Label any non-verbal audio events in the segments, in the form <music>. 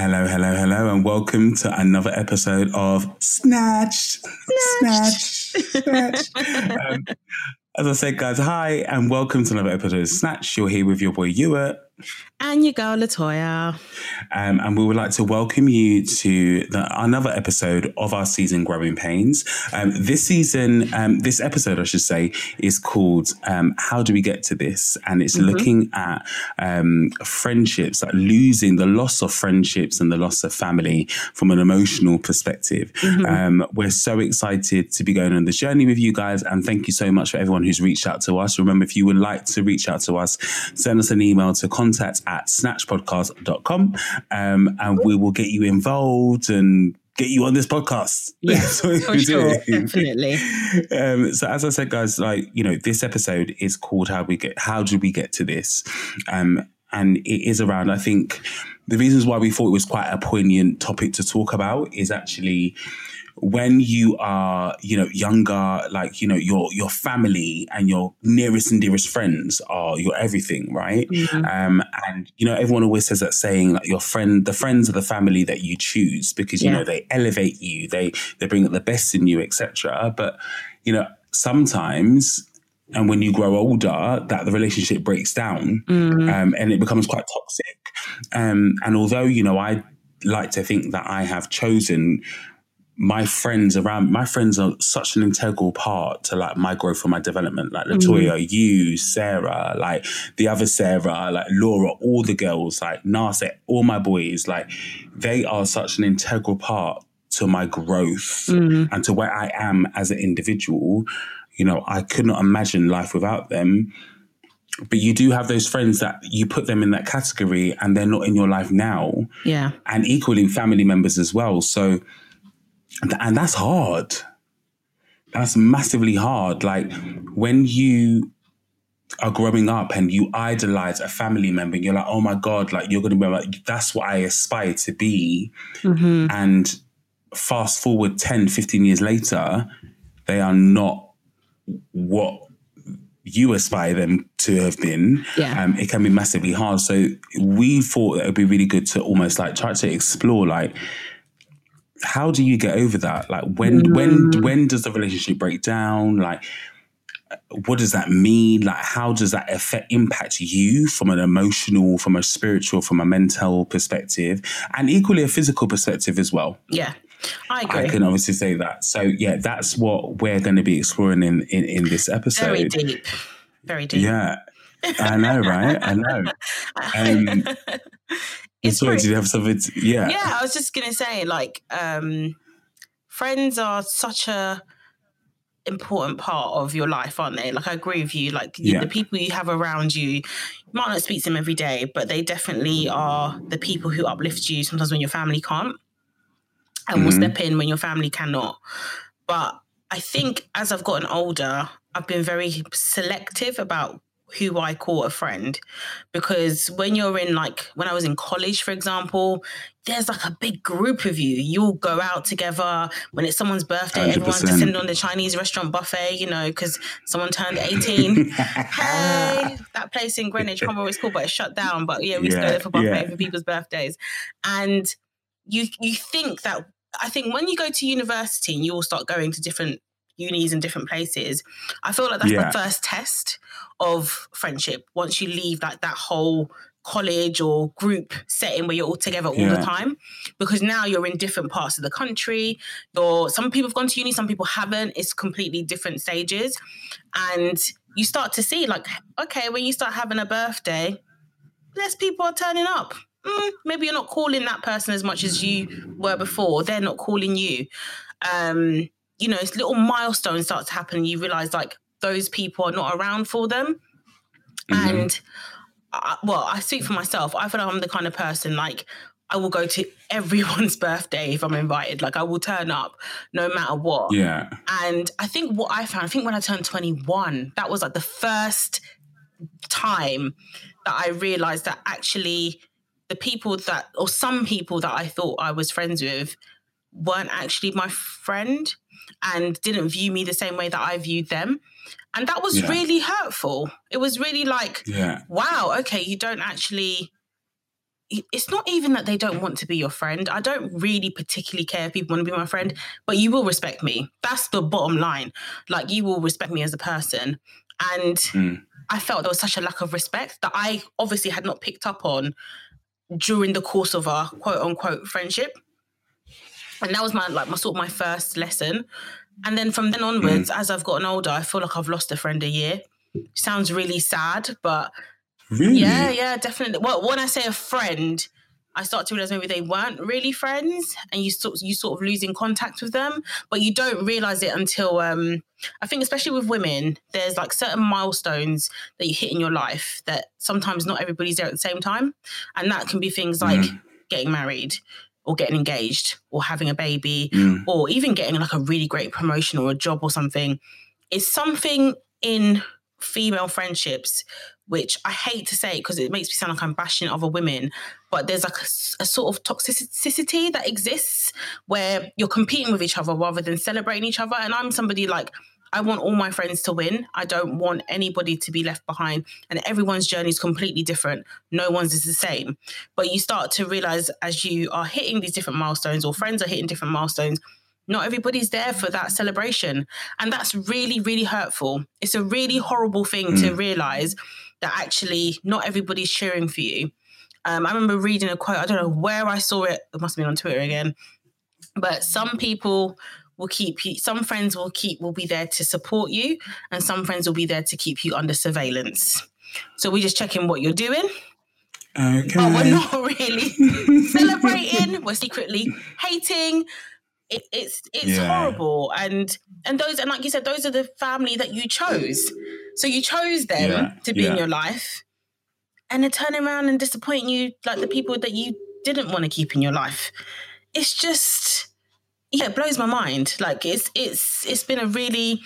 Hello, hello, hello, and welcome to another episode of Snatched. Snatched. Snatched. <laughs> um, as I said, guys, hi, and welcome to another episode of Snatched. You're here with your boy Ewart. And your girl Latoya. Um, and we would like to welcome you to the, another episode of our season Growing Pains. Um, this season, um, this episode, I should say, is called um, How Do We Get to This? And it's mm-hmm. looking at um, friendships, like losing the loss of friendships and the loss of family from an emotional perspective. Mm-hmm. Um, we're so excited to be going on this journey with you guys. And thank you so much for everyone who's reached out to us. Remember, if you would like to reach out to us, send us an email to contact contact at snatchpodcast.com um, and we will get you involved and get you on this podcast. <laughs> Yeah, for sure, definitely. <laughs> Um, so as I said, guys, like you know, this episode is called "How We Get." How did we get to this? Um, and it is around. I think the reasons why we thought it was quite a poignant topic to talk about is actually when you are, you know, younger, like, you know, your your family and your nearest and dearest friends are your everything, right? Mm-hmm. Um, and you know, everyone always says that saying like your friend, the friends are the family that you choose because you yeah. know they elevate you, they they bring out the best in you, etc. But you know, sometimes and when you grow older, that the relationship breaks down mm-hmm. um, and it becomes quite toxic. Um, and although you know, I like to think that I have chosen my friends around my friends are such an integral part to like my growth and my development. Like latoya mm. you sarah like the other sarah like laura all the girls like nasa all my boys like they are such an integral part to my growth mm. and to where i am as an individual. You know i could not imagine life without them. But you do have those friends that you put them in that category and they're not in your life now. Yeah. And equally family members as well. So and that's hard. That's massively hard. Like when you are growing up and you idolize a family member and you're like, oh my God, like you're going to be like, that's what I aspire to be. Mm-hmm. And fast forward 10, 15 years later, they are not what you aspire them to have been, yeah. um, it can be massively hard. So we thought it would be really good to almost like try to explore like how do you get over that? Like when mm. when when does the relationship break down? Like what does that mean? Like how does that affect impact you from an emotional, from a spiritual, from a mental perspective, and equally a physical perspective as well? Yeah. I agree. I can obviously say that. So yeah, that's what we're going to be exploring in in, in this episode. Very deep. Very deep. Yeah. I know, right? I know. <laughs> Um, <laughs> it's sorry, did you have something? To, yeah. Yeah, I was just gonna say, like, um, friends are such a important part of your life, aren't they? Like, I agree with you. Like, yeah. the people you have around you, you might not speak to them every day, but they definitely are the people who uplift you sometimes when your family can't, and mm-hmm. will step in when your family cannot. But I think as I've gotten older, I've been very selective about who I call a friend. Because when you're in like when I was in college for example there's like a big group of you. You'll go out together. When it's someone's birthday 100%. everyone descend on the Chinese restaurant buffet you know because someone turned 18 <laughs> hey that place in Greenwich I can't remember what it's called but it's shut down. But yeah we yeah, used to go there for buffet yeah. for people's birthdays. And you you think that I think when you go to university and you all start going to different unis and different places, I feel like that's yeah. the first test of friendship. Once you leave like that whole college or group setting where you're all together all yeah. the time because now you're in different parts of the country or some people have gone to uni some people haven't it's completely different stages and you start to see like okay when you start having a birthday less people are turning up mm, maybe you're not calling that person as much as you were before they're not calling you um you know, it's little milestones start to happen. You realize like those people are not around for them. Mm-hmm. And I, well, I speak for myself. I feel like I'm the kind of person like I will go to <laughs> everyone's birthday if I'm invited. Like I will turn up no matter what. Yeah. And I think what I found, I think when I turned 21, that was like the first time that I realized that actually the people that, or some people that I thought I was friends with, weren't actually my friend and didn't view me the same way that I viewed them. And that was yeah. really hurtful. It was really like, yeah. wow, okay, you don't actually it's not even that they don't want to be your friend. I don't really particularly care if people want to be my friend, but you will respect me. That's the bottom line. Like you will respect me as a person. And mm. I felt there was such a lack of respect that I obviously had not picked up on during the course of our quote unquote friendship. And that was my like my sort of my first lesson. And then from then onwards, mm. as I've gotten older, I feel like I've lost a friend a year. Sounds really sad, but really? yeah, yeah, definitely. Well, when I say a friend, I start to realize maybe they weren't really friends, and you sort you sort of losing contact with them, but you don't realize it until um, I think, especially with women, there's like certain milestones that you hit in your life that sometimes not everybody's there at the same time, and that can be things like mm. getting married, or getting engaged or having a baby mm. or even getting like a really great promotion or a job or something is something in female friendships which I hate to say because it makes me sound like I'm bashing other women, but there's like a, a, sort of toxicity that exists where you're competing with each other rather than celebrating each other. And I'm somebody like I want all my friends to win. I don't want anybody to be left behind. And everyone's journey is completely different. No one's is the same. But you start to realize as you are hitting these different milestones, or friends are hitting different milestones, not everybody's there for that celebration. And that's really, really hurtful. It's a really horrible thing mm. to realize that actually not everybody's cheering for you. Um, I remember reading a quote, I don't know where I saw it, it must have been on Twitter again. But some people will keep you some friends will keep will be there to support you and some friends will be there to keep you under surveillance. So we're just checking what you're doing. Okay. But we're not <laughs> really celebrating we're secretly hating. It, it's it's yeah. horrible. And and those and like you said those are the family that you chose. So you chose them yeah. to be yeah. in your life. And they're turning around and disappointing you like the people that you didn't want to keep in your life. It's just yeah, it blows my mind. Like it's it's it's been a really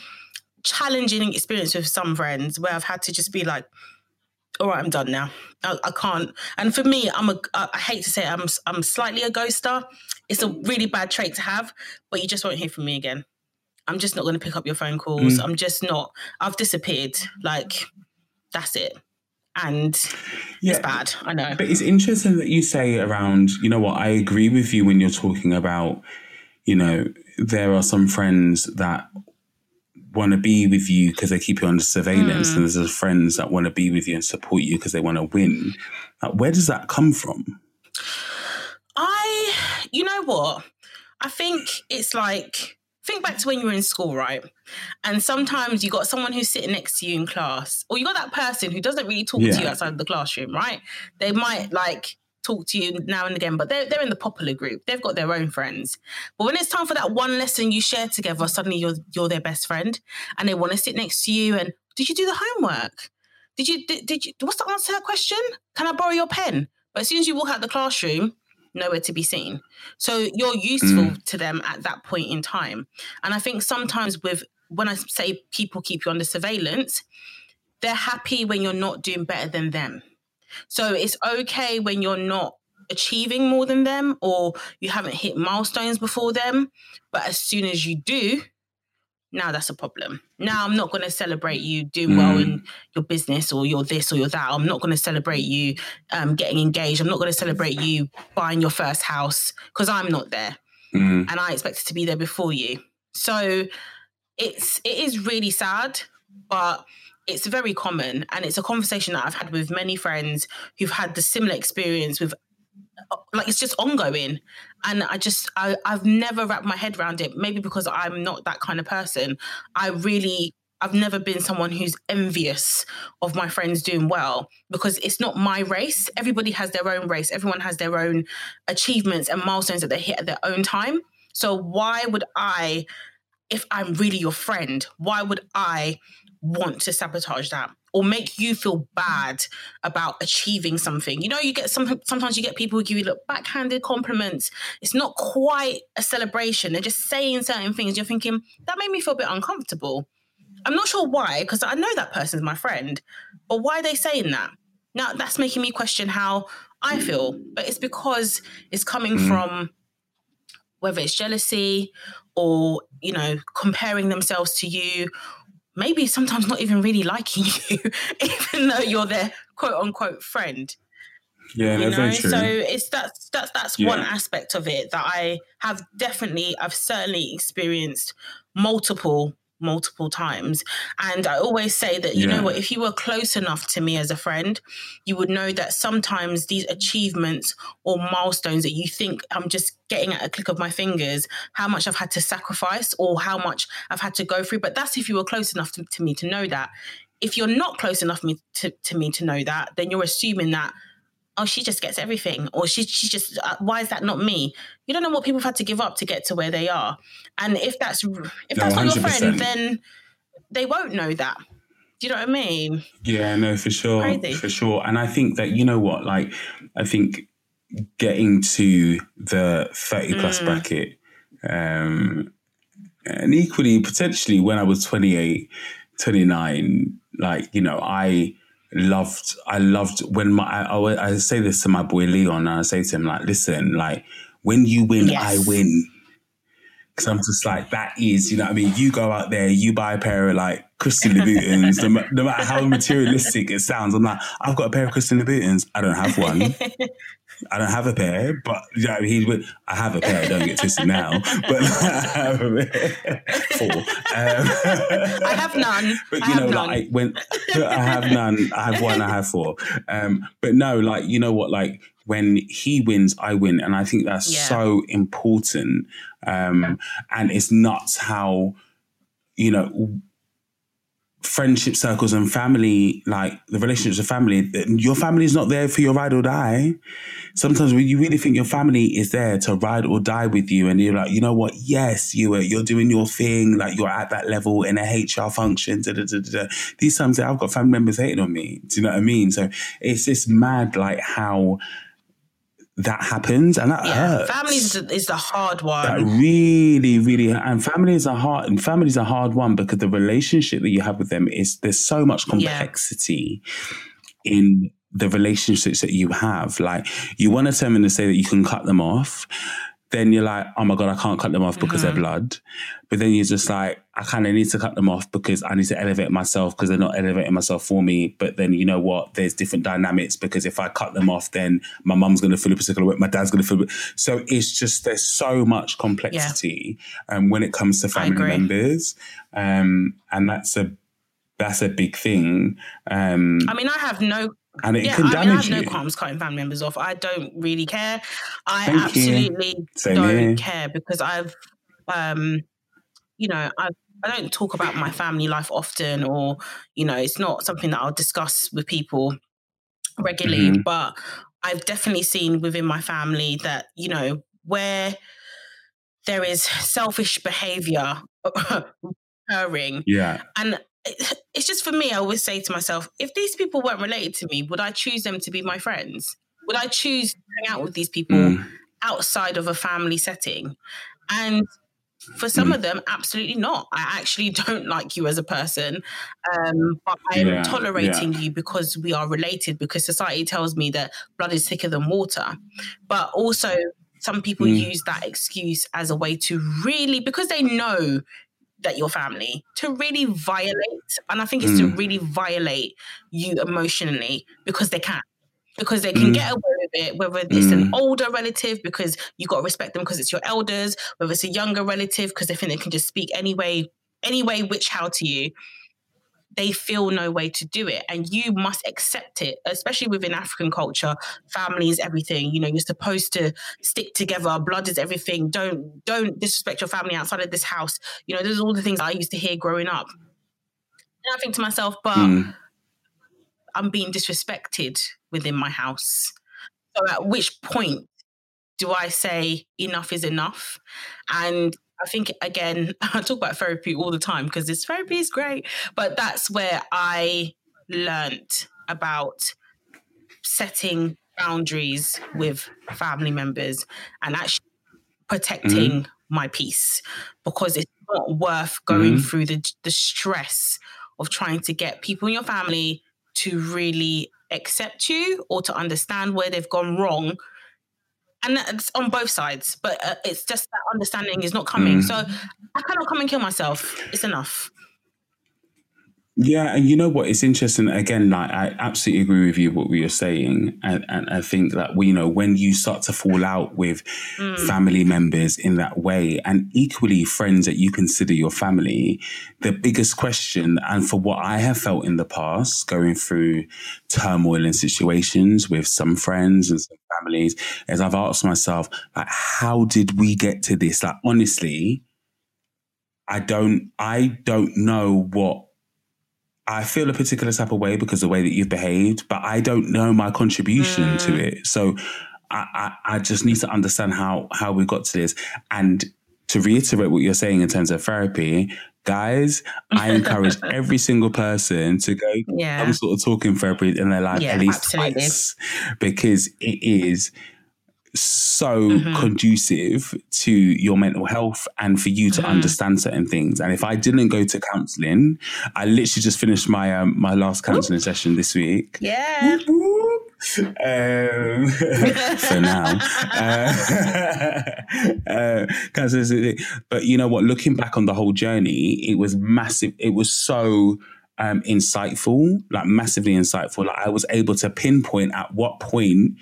challenging experience with some friends where I've had to just be like, all right, I'm done now. I, I can't. And for me, I'm a. I hate to say it, I'm I'm slightly a ghoster. It's a really bad trait to have, but you just won't hear from me again. I'm just not going to pick up your phone calls. Mm. I'm just not. I've disappeared. Like that's it. And yeah, it's bad. I know. But it's interesting that you say around. You know what? I agree with you when you're talking about you know, there are some friends that want to be with you because they keep you under surveillance, mm. and there's friends that want to be with you and support you because they want to win. Like, where does that come from? I, you know what? I think it's like think back to when you were in school, right? And sometimes you got someone who's sitting next to you in class, or you got that person who doesn't really talk yeah. to you outside of the classroom, right? They might like talk to you now and again, but they're, they're in the popular group. They've got their own friends. But when it's time for that one lesson you share together, suddenly you're you're their best friend, and they want to sit next to you. And did you do the homework? Did you did, did you? What's the answer to that question? Can I borrow your pen? But as soon as you walk out the classroom, nowhere to be seen. So you're useful mm. to them at that point in time. And I think sometimes with when I say people keep you under surveillance, they're happy when you're not doing better than them. So it's okay when you're not achieving more than them or you haven't hit milestones before them. But as soon as you do, now that's a problem. Now I'm not going to celebrate you doing mm. well in your business or you're this or you're that. I'm not going to celebrate you um, getting engaged. I'm not going to celebrate you buying your first house because I'm not there, mm. and I expected to be there before you. So it's it is really sad, but it's very common and it's a conversation that I've had with many friends who've had the similar experience with like it's just ongoing and I just I, I've never wrapped my head around it maybe because I'm not that kind of person I really I've never been someone who's envious of my friends doing well because it's not my race. Everybody has their own race. Everyone has their own achievements and milestones that they hit at their own time. So why would I, if I'm really your friend, why would I want to sabotage that or make you feel bad about achieving something. You know, you get some sometimes you get people who give you look backhanded compliments. It's not quite a celebration. They're just saying certain things. You're thinking, that made me feel a bit uncomfortable. I'm not sure why, because I know that person's my friend, but why are they saying that? Now that's making me question how I feel. But it's because it's coming mm. from whether it's jealousy or, you know, comparing themselves to you maybe sometimes not even really liking <laughs> you, even though you're their quote unquote friend. Yeah, you know? So it's that's that's that's yeah. one aspect of it that I have definitely I've certainly experienced multiple multiple times. And I always say that, you yeah. know what, if you were close enough to me as a friend, you would know that sometimes these achievements or milestones that you think I'm just getting at a click of my fingers, how much I've had to sacrifice or how much I've had to go through. But that's if you were close enough to, to me to know that. If you're not close enough me to, to me to know that, then you're assuming that oh, she just gets everything, or she she just uh, why is that not me? You don't know what people have had to give up to get to where they are, and if that's if that's no, not your friend, then they won't know that. Do you know what I mean? Yeah, no, for sure, Crazy. for sure. And I think that you know what, like, I think getting to the thirty plus mm. bracket, um, and equally potentially when I was 28, 29, like you know, I loved I loved when my I, I, say this to my boy Leon and I say to him like listen like when you win yes. I win. Because I'm just like that is you know what I mean? You go out there you buy a pair of like Christian Louboutins no, no matter how materialistic it sounds I'm like I've got a pair of Christian Louboutins. I don't have one <laughs> I don't have a pair, but know, he would. I have a pair. Don't get twisted now, but <laughs> I have a pair. Four. Um, I have none. <laughs> But you know, like when I have none, I have one. I have four. Um, but no, like you know what, like when he wins, I win, and I think that's yeah. so important. Um, and it's nuts how you know friendship circles and family, like the relationships of family, your family is not there for your ride or die. Sometimes when you really think your family is there to ride or die with you, and you're like, you know what? Yes, you are. You're doing your thing. Like you're at that level in a HR function. Da, da, da, These times I've got family members hating on me. Do you know what I mean? So it's just mad, like how that happens and that yeah, hurts. Family is, the hard one. That really, really, and family is a hard, and family is a hard one because the relationship that you have with them is there's so much complexity yeah. in the relationships that you have. Like you want to tell them to say that you can cut them off, then you're like, oh my God, I can't cut them off because mm-hmm. they're blood. But then you're just like, I kind of need to cut them off because I need to elevate myself because they're not elevating myself for me. But then you know what? There's different dynamics because if I cut them off, then my mum's going to feel a particular way, my dad's going to feel. So it's just there's so much complexity yeah. um, when it comes to family members, um, and that's a that's a big thing. Um, I mean, I have no and it yeah, can I damage mean, I have you. no qualms cutting family members off. I don't really care. I Thank absolutely don't here. care because I've, um, you know, I I don't talk about my family life often, or you know, it's not something that I'll discuss with people regularly. Mm-hmm. But I've definitely seen within my family that you know where there is selfish behavior <laughs> occurring, yeah, and it's just for me, I always say to myself, if these people weren't related to me, would I choose them to be my friends? Would I choose to hang out with these people mm. outside of a family setting? And for some mm. of them, absolutely not. I actually <laughs> don't like you as a person, um, but I'm yeah, tolerating yeah. you because we are related, because society tells me that blood is thicker than water. But also, some people mm. use that excuse as a way to really, because they know that your family to really violate and i think it's mm. to really violate you emotionally because they can because they can mm. get away it whether it's mm. an older relative because you got to respect them because it's your elders whether it's a younger relative because they think they can just speak anyway anyway which how to you they feel no way to do it. And you must accept it especially within african culture family is everything. You know you're supposed to stick together blood is everything. Don't don't disrespect your family outside of this house. You know there's all the things i used to hear growing up. And i think to myself but mm. i'm being disrespected within my house so at which point do i say enough is enough and I think again, <laughs> I talk about therapy all the time because this therapy is great, but that's where I learned about setting boundaries with family members and actually protecting mm-hmm. my peace because it's not worth going mm-hmm. through the the stress of trying to get people in your family to really accept you or to understand where they've gone wrong. And it's on both sides but uh, it's just that understanding is not coming. Mm. so i cannot come and kill myself. It's enough Yeah, and you know what? It's interesting. Again, like I absolutely agree with you what we are saying, and, and I think that we, you know, when you start to fall out with mm. family members in that way, and equally friends that you consider your family, the biggest question, and for what I have felt in the past, going through turmoil and situations with some friends and some families, is I've asked myself, like, how did we get to this? Like, honestly, I don't, I don't know what I feel a particular type of way because of the way that you've behaved, but I don't know my contribution mm. to it. So I, I, I just need to understand how how we got to this. And to reiterate what you're saying in terms of therapy, guys, I encourage <laughs> every single person to go yeah. some sort of talking therapy in their life yeah, at least absolutely. twice because it is so mm-hmm. conducive to your mental health and for you to mm-hmm. understand certain things. And if I didn't go to counseling, I literally just finished my um, my last counseling session this week. Yeah. Um, <laughs> for now, uh, <laughs> uh, but you know what? Looking back on the whole journey, it was massive. It was so um, insightful, like massively insightful. Like I was able to pinpoint at what point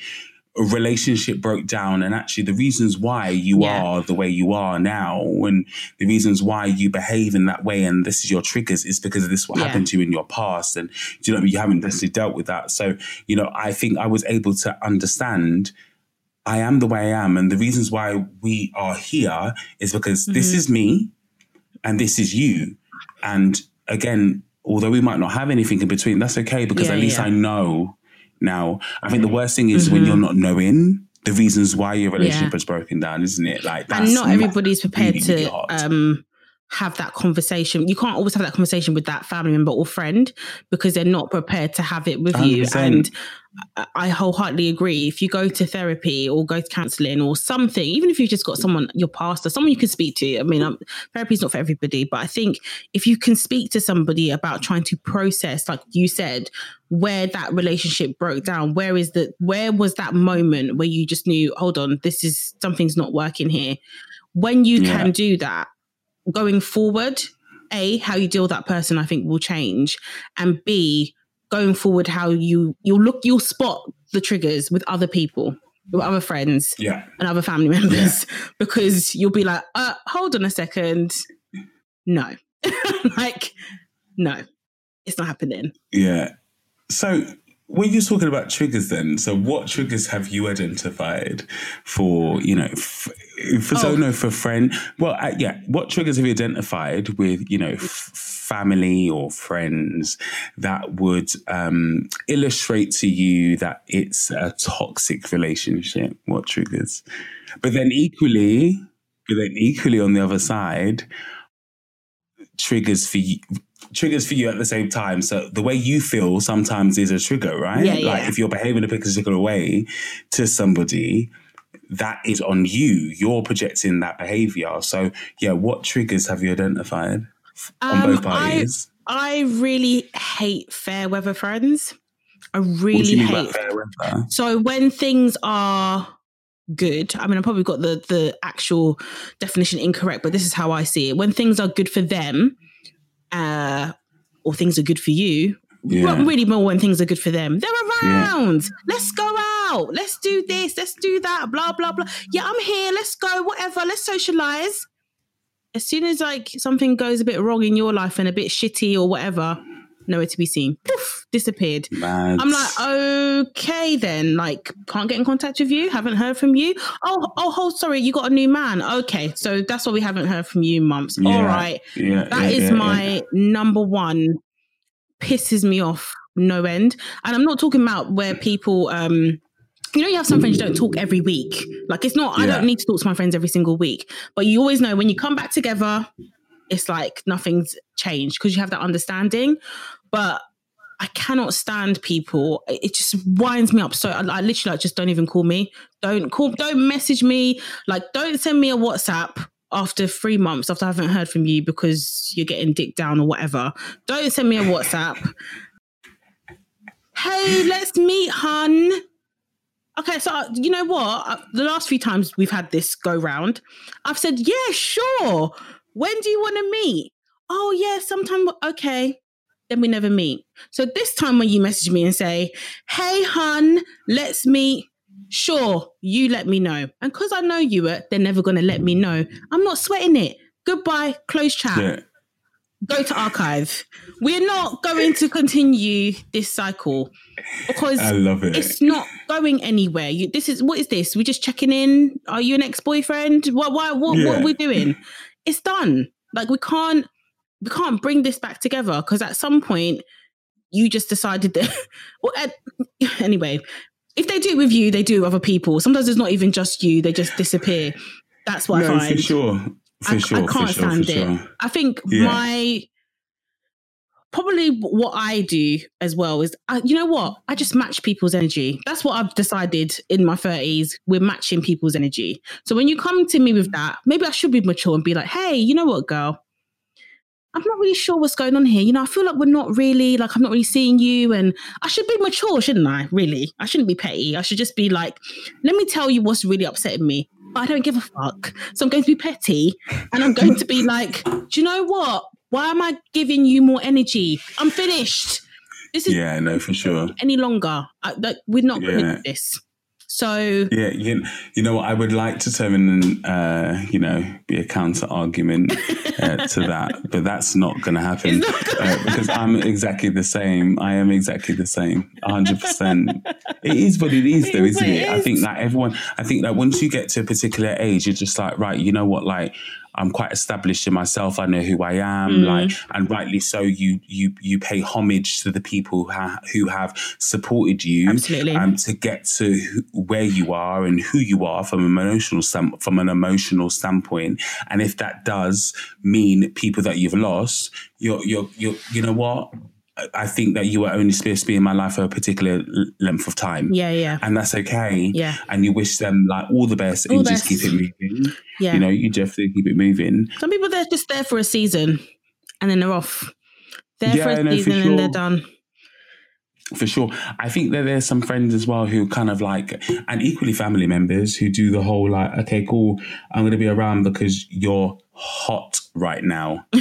a relationship broke down and actually the reasons why you yeah. are the way you are now and the reasons why you behave in that way and this is your triggers is because of this what yeah. happened to you in your past and you know you haven't necessarily dealt with that so you know i think i was able to understand i am the way i am and the reasons why we are here is because mm-hmm. this is me and this is you and again although we might not have anything in between that's okay because yeah, at least i know now. I think the worst thing is mm-hmm. when you're not knowing the reasons why your relationship yeah. has broken down, isn't it? Like, and not everybody's prepared really to um, have that conversation. You can't always have that conversation with that family member or friend because they're not prepared to have it with 100%. you. And I wholeheartedly agree. If you go to therapy or go to counseling or something, even if you've just got someone, your pastor, someone you can speak to. I mean, um, therapy is not for everybody, but I think if you can speak to somebody about trying to process, like you said, where that relationship broke down, where is the, where was that moment where you just knew, hold on, this is something's not working here. When you yeah. can do that, going forward, a how you deal with that person, I think will change, and b going forward how you you'll look you'll spot the triggers with other people with other friends yeah. and other family members. Yeah. <laughs> because you'll be like uh, hold on a second. No. <laughs> Like no. It's not happening. Yeah. So when you're talking about triggers then so what triggers have you identified for you know f- for oh. so no for friend well uh, yeah what triggers have you identified with you know f- family or friends that would um, illustrate to you that it's a toxic relationship? What triggers? But then equally, but then equally on the other side, triggers for you triggers for you at the same time. So the way you feel sometimes is a trigger, right? Yeah, like if you're behaving a particular way to somebody, that is on you. You're projecting that behavior. So yeah, what triggers have you identified? on um, both parties? I, I really hate fair weather friends. I really hate. So when things are good, I mean, I probably got the the actual definition incorrect, but this is how I see it. When things are good for them, uh, or things are good for you, yeah. Well, really more when things are good for them. They're around. Yeah. Let's go out. Let's do this. Let's do that. Blah blah blah. Yeah, I'm here. Let's go. Whatever. Let's socialize as soon as like something goes a bit wrong in your life and a bit shitty or whatever, nowhere to be seen. Poof, disappeared. Mad. I'm like, okay then. Like, can't get in contact with you. Haven't heard from you. Oh, oh, oh, sorry, you got a new man. Okay, so that's why we haven't heard from you, mumps. Yeah. All right, yeah, that yeah, is my number one. Pisses me off no end, and I'm not talking about where people um you know, you have some friends you don't talk every week. Like it's not, yeah. I don't need to talk to my friends every single week. But you always know when you come back together, it's like nothing's changed because you have that understanding. But I cannot stand people. It just winds me up. So I, I literally like, just don't even call me. Don't call, don't message me. Like, don't send me a WhatsApp after three months after I haven't heard from you because you're getting dick down or whatever. Don't send me a WhatsApp. hey, let's meet, hun. Okay, so uh, you know what? Uh, the last few times we've had this go round, I've said, "Yeah, sure. When do you want to meet?" Oh, yeah, sometime. Okay. then we never meet. So this time when you message me and say, "Hey, hun, let's meet," sure, you let me know, and because I know you, it, they're never going to let me know. I'm not sweating it. Goodbye, close chat. Yeah go to archive. We're not going to continue this cycle because I love it. It's not going anywhere. You, this is what is this? We're just checking in. Are you an ex boyfriend? What? Why? What? Yeah. What are we doing? <laughs> It's done. Like we can't. We can't bring this back together because at some point you just decided that. <laughs> well, at, <laughs> anyway, if they do it with you, they do with other people. Sometimes it's not even just you; they just disappear. That's what no, I find. For sure. For I, sure, I can't sure, stand it. Sure. I think yeah. my probably what I do as well is, uh, you know what? I just match people's energy. That's what I've decided in my 30s. We're matching people's energy. So when you come to me with that, maybe I should be mature and be like, hey, you know what, girl? I'm not really sure what's going on here. You know, I feel like we're not really, like, I'm not really seeing you. And I should be mature, shouldn't I? Really? I shouldn't be petty. I should just be like, let me tell you what's really upsetting me. I don't give a fuck. So I'm going to be petty and I'm going to be <laughs> like, do you know what? Why am I giving you more energy? I'm finished. This is yeah, no, for sure. Any longer? I, like, we're not yeah. going to do this. So yeah, you, you know what? I would like to turn and uh, you know be a counter argument uh, to <laughs> that, but that's not going to happen uh, because I'm exactly the same. I am exactly the same, hundred percent. It is what it is, though, isn't it? I think that everyone. I think that once you get to a particular age, you're just like, right, you know what? Like, I'm quite established in myself. I know who I am, mm. like, and rightly so. You you you pay homage to the people who, ha- who have supported you, absolutely, um, to get to where you are and who you are from an emotional from an emotional standpoint. And if that does mean people that you've lost, you're you're you're you know what I think that you were only supposed to be in my life for a particular length of time. Yeah, yeah. And that's okay. Yeah. And you wish them like all the best all and best. just keep it moving. Yeah. You know, you definitely keep it moving. Some people they're just there for a season and then they're off. They're yeah, for a no, season for sure. and they're done. For sure. I think that there's some friends as well who kind of like, and equally family members who do the whole like, okay, cool, I'm going to be around because you're hot right now. <laughs>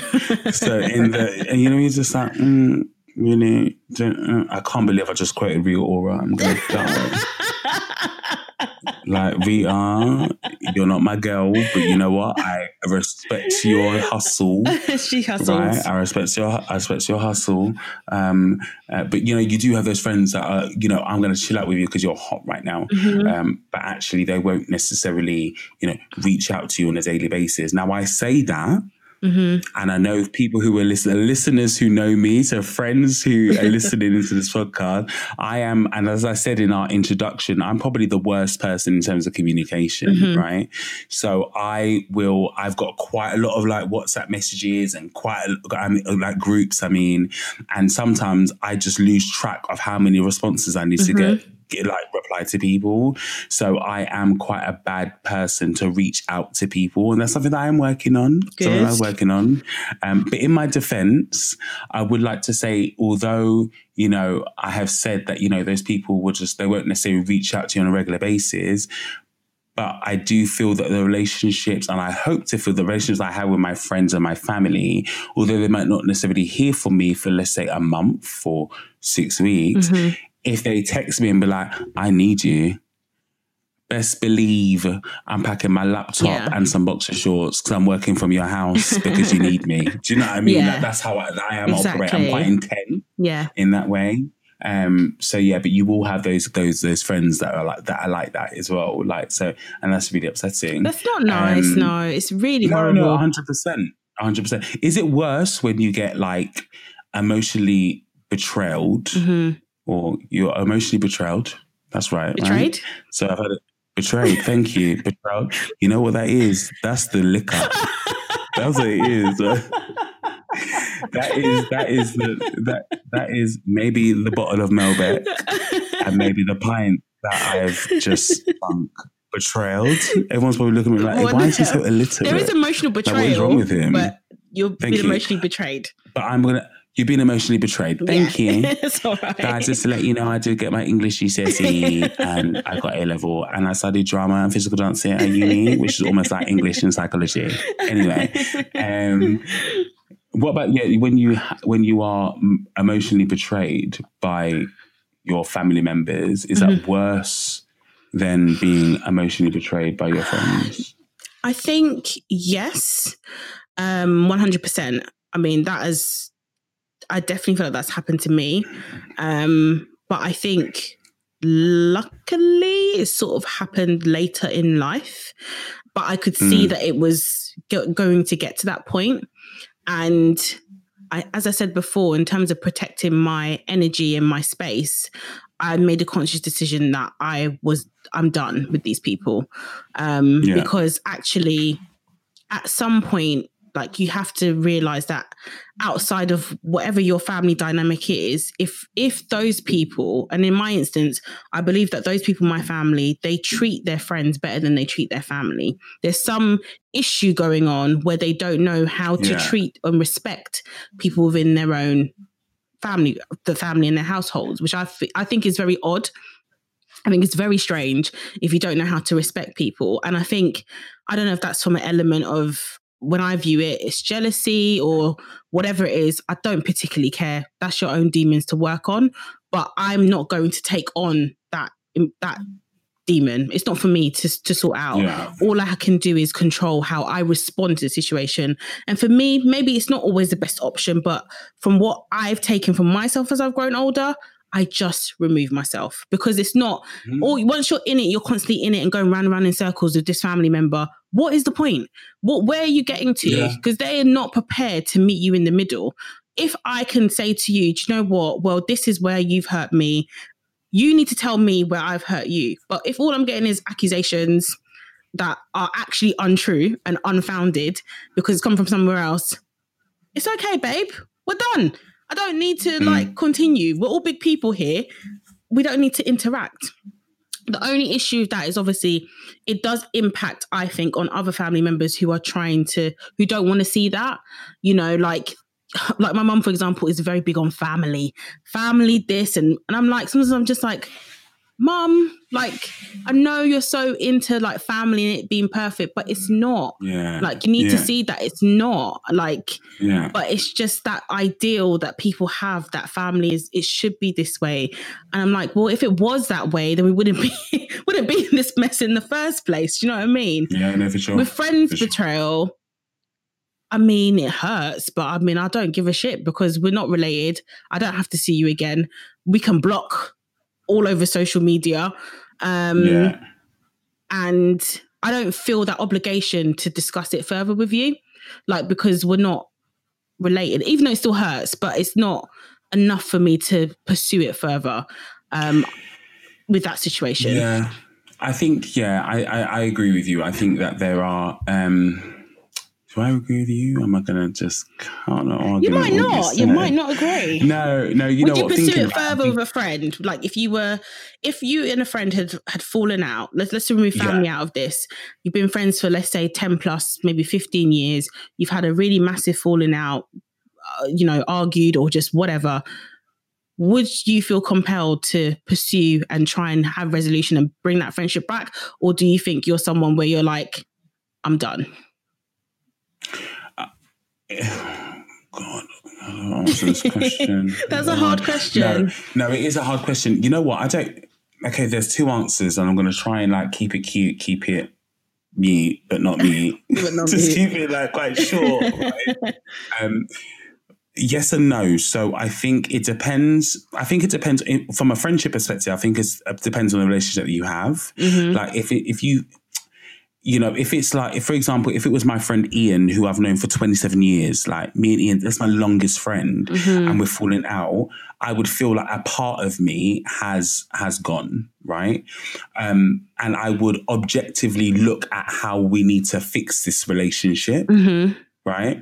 so in the, and you know, he's just like, mm, really, uh, I can't believe I just quoted Rita Ora. I'm gonna die. <laughs> like Rita, you're not my girl, but you know what? I respect your hustle. <laughs> she hustles. Right? I respect your I respect your hustle. Um, uh, but you know, you do have those friends that are, you know, I'm going to chill out with you because you're hot right now. Mm-hmm. Um, but actually, they won't necessarily, you know, reach out to you on a daily basis. Now, I say that Mm-hmm. And I know people who are listening, listeners who know me, so friends who are <laughs> listening into this podcast. I am, and as I said in our introduction, I'm probably the worst person in terms of communication, mm-hmm. right? So I will, I've got quite a lot of like WhatsApp messages and quite a, I mean, like groups, I mean, and sometimes I just lose track of how many responses I need mm-hmm. to get like reply to people. So I am quite a bad person to reach out to people, and that's something that I am working on. Good. Something I'm working on. Um, but in my defense, I would like to say, although you know I have said that you know those people will just they won't necessarily reach out to you on a regular basis. But I do feel that the relationships, and I hope to feel the relationships I have with my friends and my family, although they might not necessarily hear from me for, let's say, a month or six weeks, mm-hmm if they text me and be like, I need you, best believe I'm packing my laptop yeah. and some boxer shorts because I'm working from your house because you need me. Do you know what I mean? Yeah. That, that's how I, I am exactly. operate. I'm quite intense yeah. in that way. Um, so yeah, but you will have those those those friends that are like that are like that as well. Like so, and that's really upsetting. That's not nice. Um, no, it's really no, horrible. No, hundred percent, hundred percent. Is it worse when you get like emotionally betrayed mm-hmm or you're emotionally betrayed. That's right. Betrayed? Right? So I've had it. Betrayed. Thank you. <laughs> Betrayed. You know what that is? That's the liquor. That's what it is. <laughs> that is that is the that that is maybe the bottle of Malbec and maybe the pint that I've just sunk. Betrayed. Everyone's probably looking at me like, hey, why is he so illiterate? There is emotional betrayal. Like, what is wrong with him? But you're Thank emotionally you. betrayed. But I'm gonna You've been emotionally betrayed. Thank yeah. you. <laughs> it's all right. Guys, just to let you know, I did get my English <laughs> GCSE and I got A level and I studied drama and physical dancing at uni, which is almost like English and psychology. Anyway, um, what about yeah when you when you are emotionally betrayed by your family members is mm-hmm. that worse than being emotionally betrayed by your friends i think yes um 100% i mean that is i definitely feel like that's happened to me um but i think luckily it sort of happened later in life but i could see mm. that it was going to get to that point and I, as I said before, in terms of protecting my energy and my space, I made a conscious decision that I was I'm done with these people um, yeah. because actually, at some point, like you have to realize that outside of whatever your family dynamic is if if those people and in my instance i believe that those people in my family they treat their friends better than they treat their family there's some issue going on where they don't know how to yeah. treat and respect people within their own family the family and their households which I I think is very odd I think it's very strange if you don't know how to respect people. And I think, I don't know if that's from an element of when I view it, it's jealousy or whatever it is. I don't particularly care. That's your own demons to work on. But I'm not going to take on that that demon. It's not for me to to sort out. Yeah. All I can do is control how I respond to the situation. And for me, maybe it's not always the best option, but from what I've taken from myself as I've grown older, I just remove myself because it's not. Mm. Or once you're in it, you're constantly in it and going round and round in circles with this family member. What is the point? What where are you getting to? Because yeah. they are not prepared to meet you in the middle. If I can say to you, do you know what? Well, this is where you've hurt me. You need to tell me where I've hurt you. But if all I'm getting is accusations that are actually untrue and unfounded because it's come from somewhere else, it's okay, babe. We're done I don't need to mm. like continue. We're all big people here. We don't need to interact. The only issue with that is obviously it does impact, I think, on other family members who are trying to who don't want to see that. You know, like like my mum, for example, is very big on family, family this, and and I'm like sometimes I'm just like, mum, like I know you're so into like family and it being perfect, but it's not. Yeah. Like you need yeah. to see that it's not. Like yeah. but it's just that ideal that people have that family is it should be this way. And I'm like, well, if it was that way, then we wouldn't <laughs> be wouldn't be in this mess in the first place. Do you know what I mean? Yeah, no, for sure. With friends for betrayal, sure. I mean, it hurts, but I mean, I don't give a shit because we're not related. I don't have to see you again. We can block all over social media. Um, yeah. And I don't feel that obligation to discuss it further with you, like because we're not related, even though it still hurts, but it's not enough for me to pursue it further um, with that situation. Yeah. I think, yeah, I, I, I agree with you. I think that there are, um, do I agree with you? Am I going to just can't argue? You might not. You, you, might not agree. No, no. You Would know you what? pursue it further with a friend? Like if you were, if you and a friend had had fallen out. Let's let's remove family yeah. out of this. You've been friends for let's say ten plus, maybe fifteen years. You've had a really massive falling out. Uh, you know, argued or just whatever. Would you feel compelled to pursue and try and have resolution and bring that friendship back, or do you think you're someone where you're like, I'm done? <sighs> God, answer this question. <laughs> That's a hard question. No, no, it is a hard question. You know what? I don't. Okay, there's two answers, and I'm going to try and like keep it cute, keep it me, but not me. <laughs> but not <laughs> Just me. keep it like quite short. right? um, yes and no. So I think it depends. I think it depends from a friendship perspective. I think it depends on the relationship that you have. Mm-hmm. Like if it, if you you know, if it's like, if for example, if it was my friend Ian, who I've known for 27 years, like me and Ian, that's my longest friend, mm-hmm. and we're falling out, I would feel like a part of me has has gone, right? Um, and I would objectively look at how we need to fix this relationship, mm-hmm. right?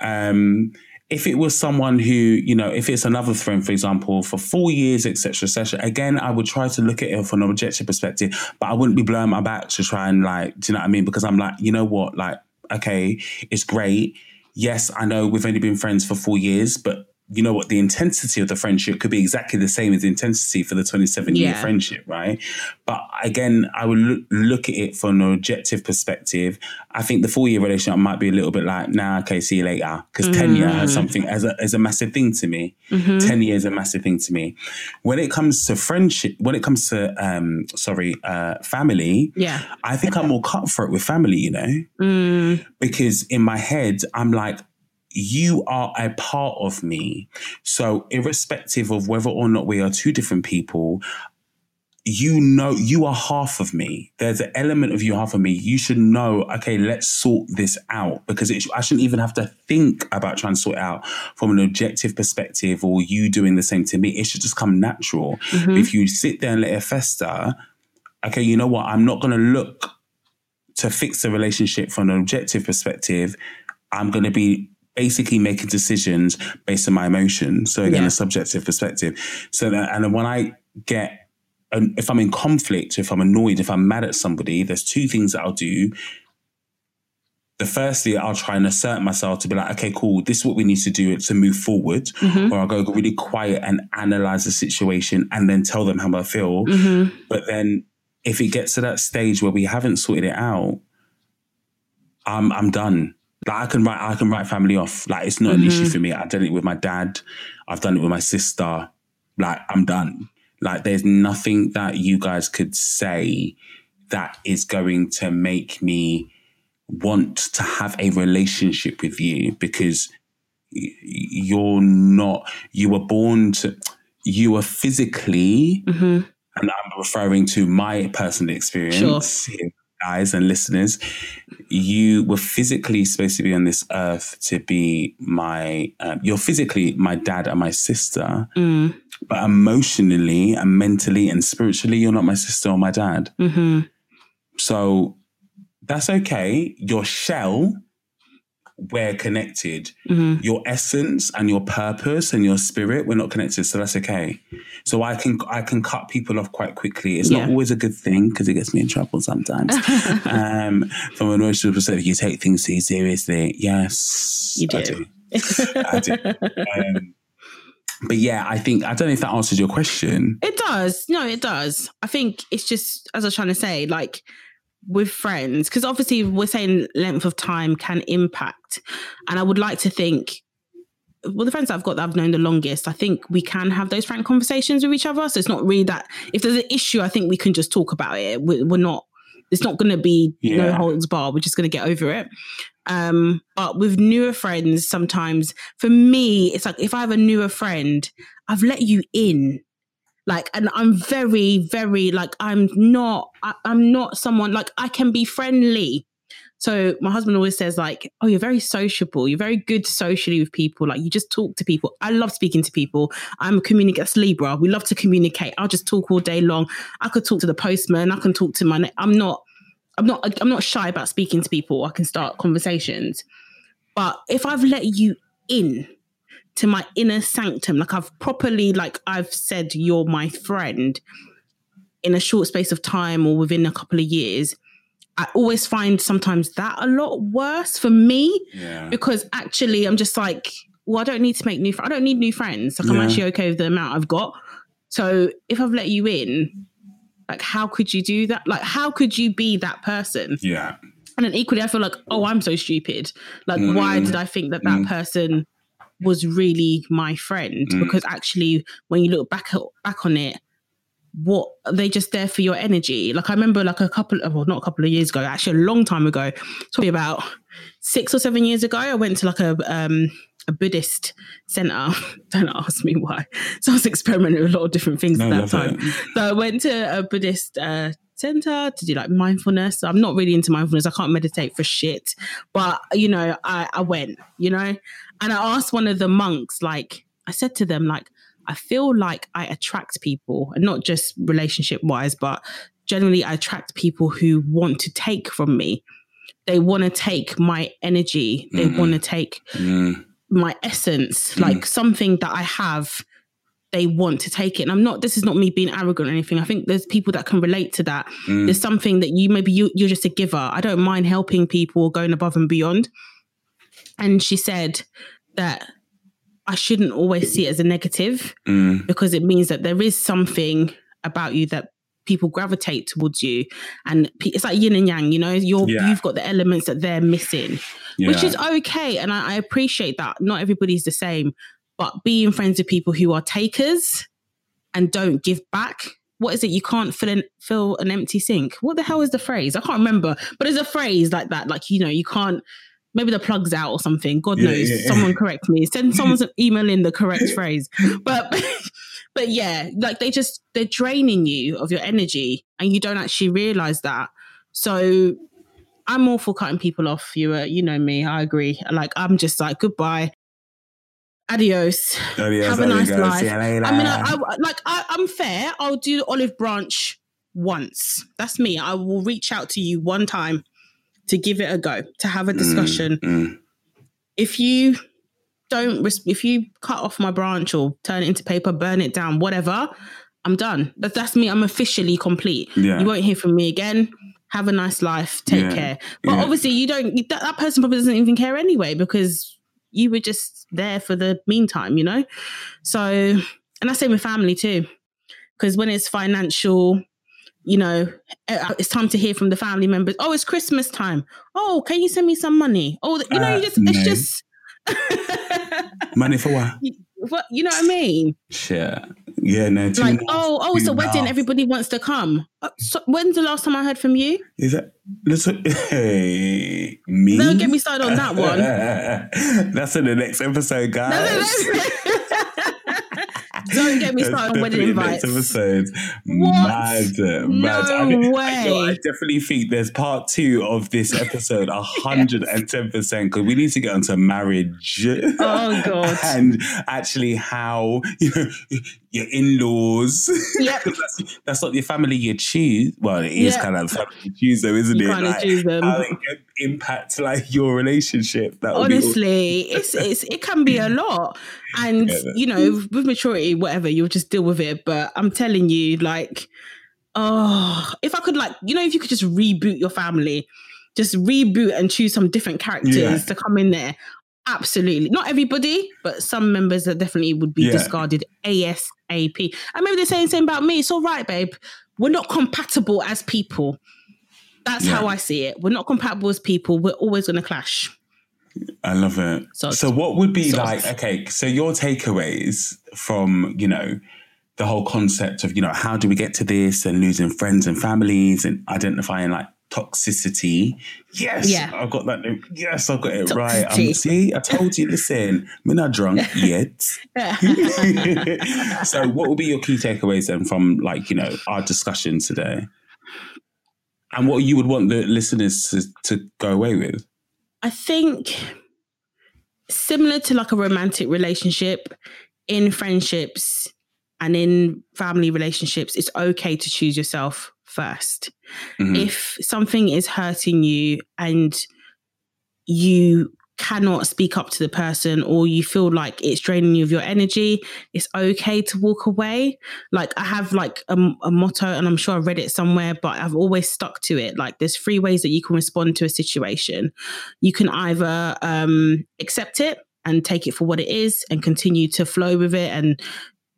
Um, if it was someone who, you know, if it's another friend, for example, for four years, etc., etc., again, I would try to look at it from an objective perspective, but I wouldn't be blowing my back to try and like, do you know what I mean? Because I'm like, you know what, like, okay, it's great. Yes, I know we've only been friends for four years, but you know what, the intensity of the friendship could be exactly the same as the intensity for the 27 year Yeah. friendship, right? But again, I would look, look at it from an objective perspective. I think the four year relationship might be a little bit like, nah, okay, see you later. Because 10 year Mm. has something as a, as a massive thing to me. Mm-hmm. 10 years is a massive thing to me. When it comes to friendship, when it comes to, um, sorry, uh, family, Yeah. I think I'm more cutthroat with family, you know? Mm, because in my head, I'm like, you are a part of me. So, irrespective of whether or not we are two different people, you know, you are half of me. There's an element of you half of me. You should know, okay, let's sort this out because it, I shouldn't even have to think about trying to sort it out from an objective perspective or you doing the same to me. It should just come natural. Mm-hmm. If you sit there and let it fester, okay, you know what? I'm not going to look to fix the relationship from an objective perspective. I'm going to be basically making decisions based on my emotions. So again, Yeah. a subjective perspective. So that, and then when I get, if I'm in conflict, if I'm annoyed, if I'm mad at somebody, there's two things that I'll do. The firstly, I'll try and assert myself to be like, okay, cool, this is what we need to do to move forward. Or I'll go really quiet and analyze the situation and then tell them how I feel. mm-hmm. But then if it gets to that stage where we haven't sorted it out, I'm I'm done. Like I can write I can write family off. Like it's not an issue for me. I've done it with my dad. I've done it with my sister. Like I'm done. Like there's nothing that you guys could say that is going to make me want to have a relationship with you because you're not you were born to you were physically Mm-hmm. and I'm referring to my personal experience here, guys and listeners. You were physically supposed to be on this earth to be my, um, you're physically my dad and my sister, Mm, but emotionally and mentally and spiritually, you're not my sister or my dad. mm-hmm. So that's okay. Your shell, we're connected. Mm-hmm. Your essence and your purpose and your spirit, we're not connected. So that's okay. So I can I can cut people off quite quickly. It's not always a good thing because it gets me in trouble sometimes. <laughs> um, from an emotional perspective, you take things too seriously. Yes, You do. I do. I do. Um, but yeah, I think I don't know if that answers your question. It does. No, it does. I think it's just as I was trying to say, like with friends, because obviously we're saying length of time can impact. And I would like to think, well, the friends I've got that I've known the longest, I think we can have those frank conversations with each other. So it's not really that if there's an issue, I think we can just talk about it. We're, we're not. It's not going to be no holds bar. We're just going to get over it. Um, but with newer friends, sometimes for me, it's like if I have a newer friend, I've let you in like and i'm very very like i'm not I, i'm not someone like i can be friendly. So my husband always says like oh you're very sociable. You're very good socially with people. Like you just talk to people. I love speaking to people. I'm a communicator libra. We love to communicate. I'll just talk all day long. I could talk to the postman. I can talk to my i'm not i'm not i'm not shy about speaking to people. I can start conversations. But if i've let you in to my inner sanctum like i've properly like i've said you're my friend in a short space of time or within a couple of years i always find sometimes that a lot worse for me Yeah. because actually i'm just like well i don't need to make new fr- i don't need new friends like i'm Yeah. actually okay with the amount i've got so if i've let you in like how could you do that like how could you be that person Yeah. and then equally, I feel like, oh, I'm so stupid. Like, why Mm. did I think that that Mm. person was really my friend? Mm. Because actually, when you look back at, back on it, what they just there for your energy? Like I remember, like a couple, of well, not a couple of years ago, actually a long time ago, probably about six or seven years ago. I went to like a um a Buddhist center. <laughs> Don't ask me why. So I was experimenting with a lot of different things No, at that time. it. So I went to a Buddhist uh, center to do like mindfulness. I'm not really into mindfulness. I can't meditate for shit. But, you know, I, I went, you know, and I asked one of the monks, like, I said to them, like, I feel like I attract people, and not just relationship wise, but generally I attract people who want to take from me. They want to take my energy. They Mhm. want to take Mm. my essence, Mm. like something that I have, they want to take it. And I'm not, this is not me being arrogant or anything. I think there's people that can relate to that. Mm. There's something that you maybe you, you're just a giver. I don't mind helping people, or going above and beyond. And she said that I shouldn't always see it as a negative Mm. because it means that there is something about you that people gravitate towards you. And it's like yin and yang you know? You're Yeah. you've got the elements that they're missing Yeah. which is okay. And I, I appreciate that. Not everybody's the same but being friends with people who are takers and don't give back what is it? You can't fill an fill an empty sink. What the hell is the phrase? I can't remember but there's a phrase like that. Like you know you can't maybe the plug's out or something god Yeah, knows yeah, someone correct me send <laughs> someone's email in the correct phrase but <laughs> but yeah like they just they're draining you of your energy and you don't actually realize that so i'm all for cutting people off you uh, you know me i agree like i'm just like goodbye adios Adios, have a nice life. See you later. I mean, I, I like I, I'm fair. I'll do the olive branch once. That's me. I will reach out to you one time to give it a go, to have a discussion. Mm. If you don't, if you cut off my branch or turn it into paper, burn it down, whatever, I'm done. But that's me. I'm officially complete. Yeah. You won't hear from me again. Have a nice life. Take Yeah. care. But Yeah. obviously, you don't. That, that person probably doesn't even care anyway because you were just there for the meantime, you know. So, and I say with family too, because when it's financial, you know, uh, it's time to hear from the family members. Oh, it's Christmas time. Oh, can you send me some money? Oh, you know, Uh, you just it's no. just. <laughs> Money for what? what you know what I mean? Shit. Yeah, no. Like, oh, oh, it's a wedding. Everybody wants to come. Uh, so when's the last time I heard from you? Is that listen? <laughs> Hey, me? Don't get me started on that one. <laughs> That's in the next episode, guys. Don't get me started on wedding invites. Episode. What? Mad, mad. No I, mean, I, way. know, I definitely think there's part two of this episode, <laughs> a hundred and ten percent, because we need to get onto marriage. Oh, God. <laughs> and actually how <laughs> you know your in-laws. Yep. <laughs> that's, that's not your family you choose. Well, it is Yeah. kind of family you choose, though, isn't You it? kinda choose them. How it can impact like your relationship. That honestly it's, it's it can be a lot and Yeah. you know with maturity whatever you'll just deal with it but i'm telling you like oh if i could like you know if you could just reboot your family just reboot and choose some different characters Yeah. to come in there absolutely. Not everybody but some members that definitely would be Yeah. discarded asap and maybe they're saying the same about me. It's all right babe. We're not compatible as people. That's Yeah. how i see it. We're not compatible as people. We're always going to clash. I love it. So- So, what would be so- like, okay, so your takeaways from, you know, the whole concept of, you know, how do we get to this and losing friends and families and identifying like toxicity? Yes, Yeah. I got that. Yes, I got it right. Um, Toxicity. see, I told you, listen, <laughs> we're not drunk yet. <laughs> so, what will be your key takeaways then from like, you know, our discussion today? And what you would want the listeners to, to go away with? I think similar to like a romantic relationship, in friendships and in family relationships, it's okay to choose yourself first. Mhm. If something is hurting you and you cannot speak up to the person or you feel like it's draining you of your energy it's okay to walk away like i have like a, a motto and i'm sure i read it somewhere but i've always stuck to it like there's three ways that you can respond to a situation you can either um accept it and take it for what it is and continue to flow with it and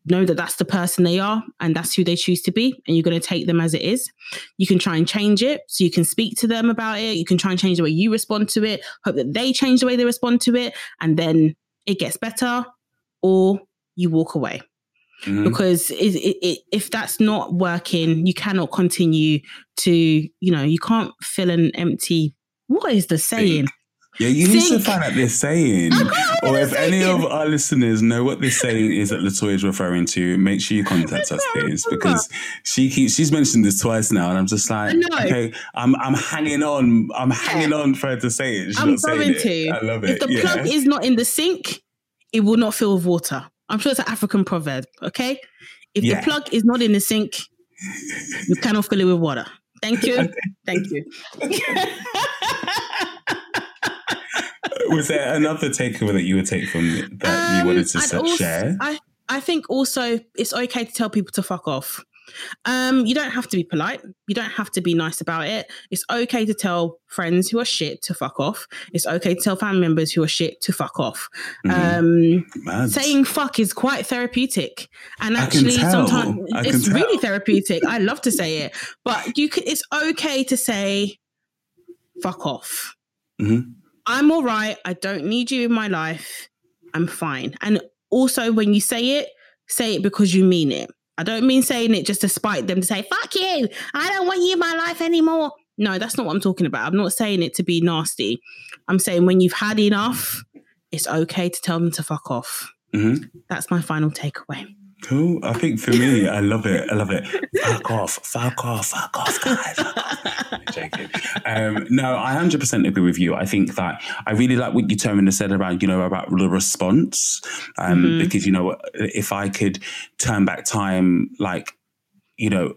know that that's the person they are and that's who they choose to be and you're going to take them as it is. You can try and change it so you can speak to them about it. You can try and change the way you respond to it hope that they change the way they respond to it and then it gets better or you walk away. Mhm. because it, it, it, if that's not working you cannot continue to you know you can't fill an empty what is the saying Yeah, you need to find out this saying. Or if any of our listeners know what this saying is that Latoya is referring to, make sure you contact us, please, because she keeps she's mentioned this twice now, and I'm just like, okay, I'm I'm hanging on, I'm hanging on for her to say it. She's I'm going to. I love it. if the yeah. plug is not in the sink it will not fill with water i'm sure it's an african proverb okay if Yeah. the plug is not in the sink you cannot fill it with water thank you <laughs> thank you <laughs> Was there another takeaway that you would take from that you Um, wanted to also- share? I, I think also it's okay to tell people to fuck off. Um, you don't have to be polite. You don't have to be nice about it. It's okay to tell friends who are shit to fuck off. It's okay to tell family members who are shit to fuck off. Mm-hmm. Um, saying fuck is quite therapeutic, and actually, sometimes it's really therapeutic. I love to say it, but you can. It's okay to say fuck off. Mm-hmm. I'm all right. I don't need you in my life. I'm fine. And also, when you say it, say it because you mean it. I don't mean saying it just to spite them to say, fuck you, I don't want you in my life anymore. No, that's not what I'm talking about. I'm not saying it to be nasty. I'm saying when you've had enough, it's okay to tell them to fuck off. Mm-hmm. That's my final takeaway. Cool. I think for me, I love it. I love it. Fuck off. Fuck off. Fuck off, guys. <laughs> joking. Um, no, I 100% agree with you. I think that I really like what you Termina said about, you know, about the response. Um, mm-hmm. Because, you know, if I could turn back time, like, you know,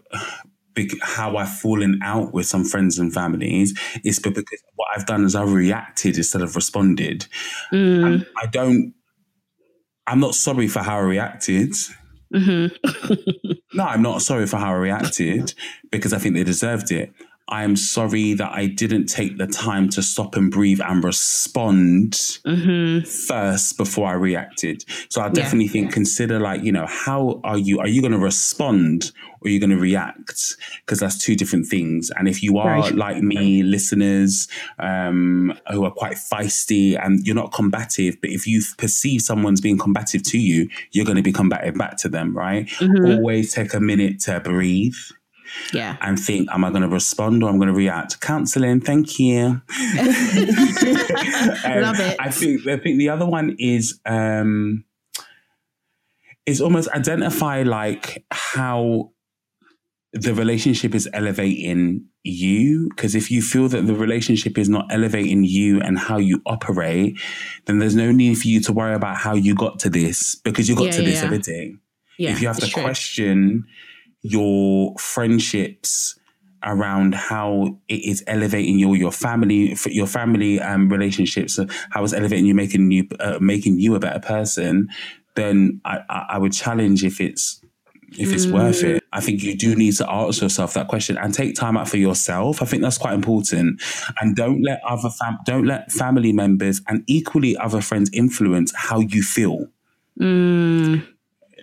how I've fallen out with some friends and families is because what I've done is I've reacted instead of responded. Mm. I don't, I'm not sorry for how I reacted. Mm-hmm. <laughs> no, I'm not sorry for how I reacted because I think they deserved it. I am sorry that I didn't take the time to stop and breathe and respond mm-hmm. first before I reacted. So I definitely yeah. think consider like, you know, how are you? Are you going to respond or are you going to react? Because that's two different things. And if you are right. like me, listeners um, who are quite feisty and you're not combative, but if you perceive someone's being combative to you, you're going to be combative back to them, right? Mm-hmm. Always take a minute to breathe yeah. And think am i going to respond or i'm going to react? Counseling thank you. <laughs> <laughs> Um, love it. I think i think the other one is um is almost identify like how the relationship is elevating you. Because if you feel that the relationship is not elevating you and how you operate then there's no need for you to worry about how you got to this because you got yeah, to yeah, this yeah. every day yeah, if you have to true. question your friendships around how it is elevating your your family your family um, relationships how it's elevating you making you uh, making you a better person then I, I would challenge if it's if it's mm. worth it. I think you do need to ask yourself that question and take time out for yourself. I think that's quite important. And don't let other fam- don't let family members and equally other friends influence how you feel. Mm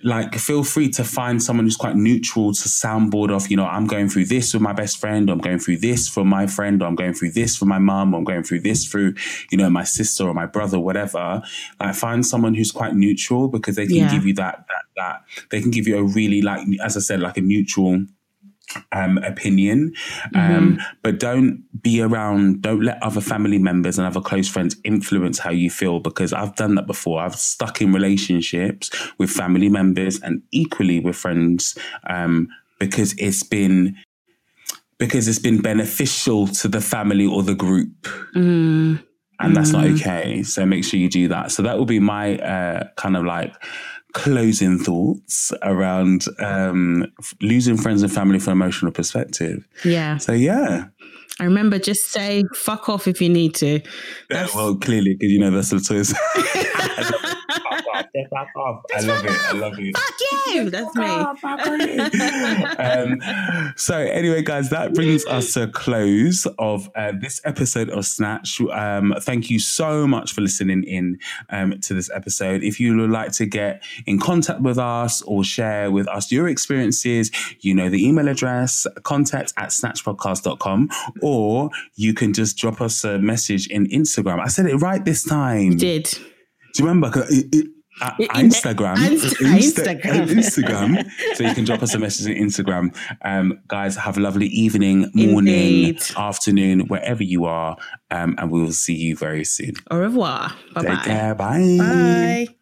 like feel free to find someone who's quite neutral to soundboard off, you know, I'm going through this with my best friend, I'm going through this for my friend, or I'm going through this for my mom, I'm going through this through, you know, my sister or my brother, whatever. Like find someone who's quite neutral because they can yeah. give you that, that, that, they can give you a really like, as I said, like a neutral um, opinion. Mm-hmm. Um, but don't be around, don't let other family members and other close friends influence how you feel because I've done that before. I've stuck in relationships with family members and equally with friends um, because it's been because it's been beneficial to the family or the group. Mm. And that's not mm. okay. So make sure you do that. So that will be my uh, kind of like closing thoughts around um, losing friends and family from an emotional perspective. Yeah. So yeah. I remember just say fuck off if you need to. Yeah, well, clearly, because you know that's the choice. <laughs> <laughs> Fuck off. I love it. I love it. Fuck you. <laughs> That's me. <laughs> um, so, anyway, guys, that brings us to a close of uh, this episode of Snatch. Um, thank you so much for listening in um, to this episode. If you would like to get in contact with us or share with us your experiences, you know the email address contact at snatchpodcast.com, or you can just drop us a message in Instagram. I said it right this time. You did. Do you remember? It, it, uh, Instagram, Insta- Instagram, <laughs> Instagram. so you can drop us a message on Instagram. Um, guys, have a lovely evening, morning, Indeed. afternoon, wherever you are, um, and we will see you very soon. Au revoir. Bye Take care. Bye. Bye.